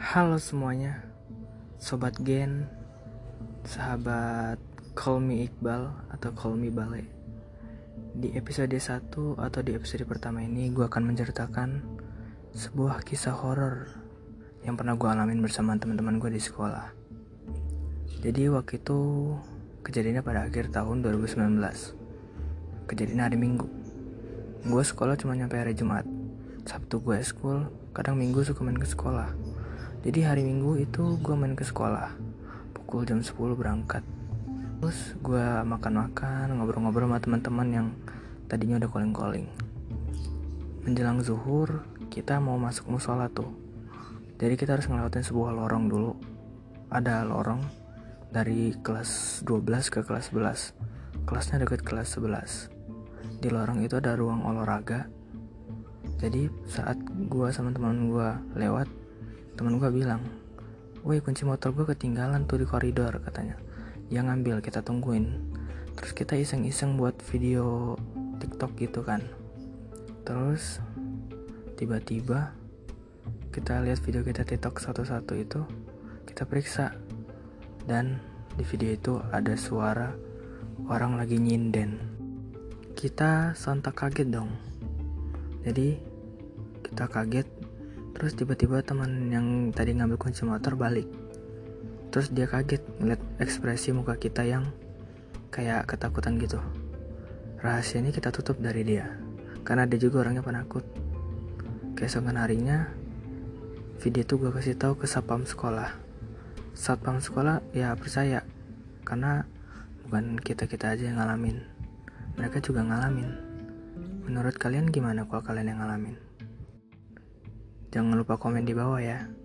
Halo semuanya, sobat Gen, sahabat Call Me Iqbal atau Call Me Bale. Di episode 1 atau di episode pertama ini gue akan menceritakan sebuah kisah horor yang pernah gue alamin bersama teman-teman gue di sekolah. Jadi waktu itu kejadiannya pada akhir tahun 2019. Kejadian hari Minggu. Gue sekolah cuma nyampe hari Jumat. Sabtu gue school, kadang Minggu suka main ke sekolah. Jadi hari Minggu itu gue main ke sekolah. Pukul jam 10 berangkat. Terus gue makan-makan, ngobrol-ngobrol sama teman-teman yang tadinya udah calling-calling. Menjelang zuhur, kita mau masuk musola tuh. Jadi kita harus ngelewatin sebuah lorong dulu. Ada lorong dari kelas 12 ke kelas 11. Kelasnya dekat kelas 11. Di lorong itu ada ruang olahraga jadi saat gue sama teman gue lewat teman gue bilang woi kunci motor gue ketinggalan tuh di koridor katanya. Dia ngambil kita tungguin. Terus kita iseng-iseng buat video tiktok gitu kan. Terus tiba-tiba kita lihat video kita tiktok satu-satu itu kita periksa. Dan di video itu ada suara orang lagi nyinden. Kita sontak kaget dong. Jadi kita kaget terus tiba-tiba teman yang tadi ngambil kunci motor balik. Terus dia kaget ngeliat ekspresi muka kita yang kayak ketakutan gitu. Rahasia ini kita tutup dari dia karena dia juga orangnya penakut. Keesokan harinya video itu gue kasih tahu ke satpam sekolah. Satpam sekolah ya percaya karena bukan kita kita aja yang ngalamin. Mereka juga ngalamin. Menurut kalian gimana kalau kalian yang ngalamin Jangan lupa komen di bawah ya.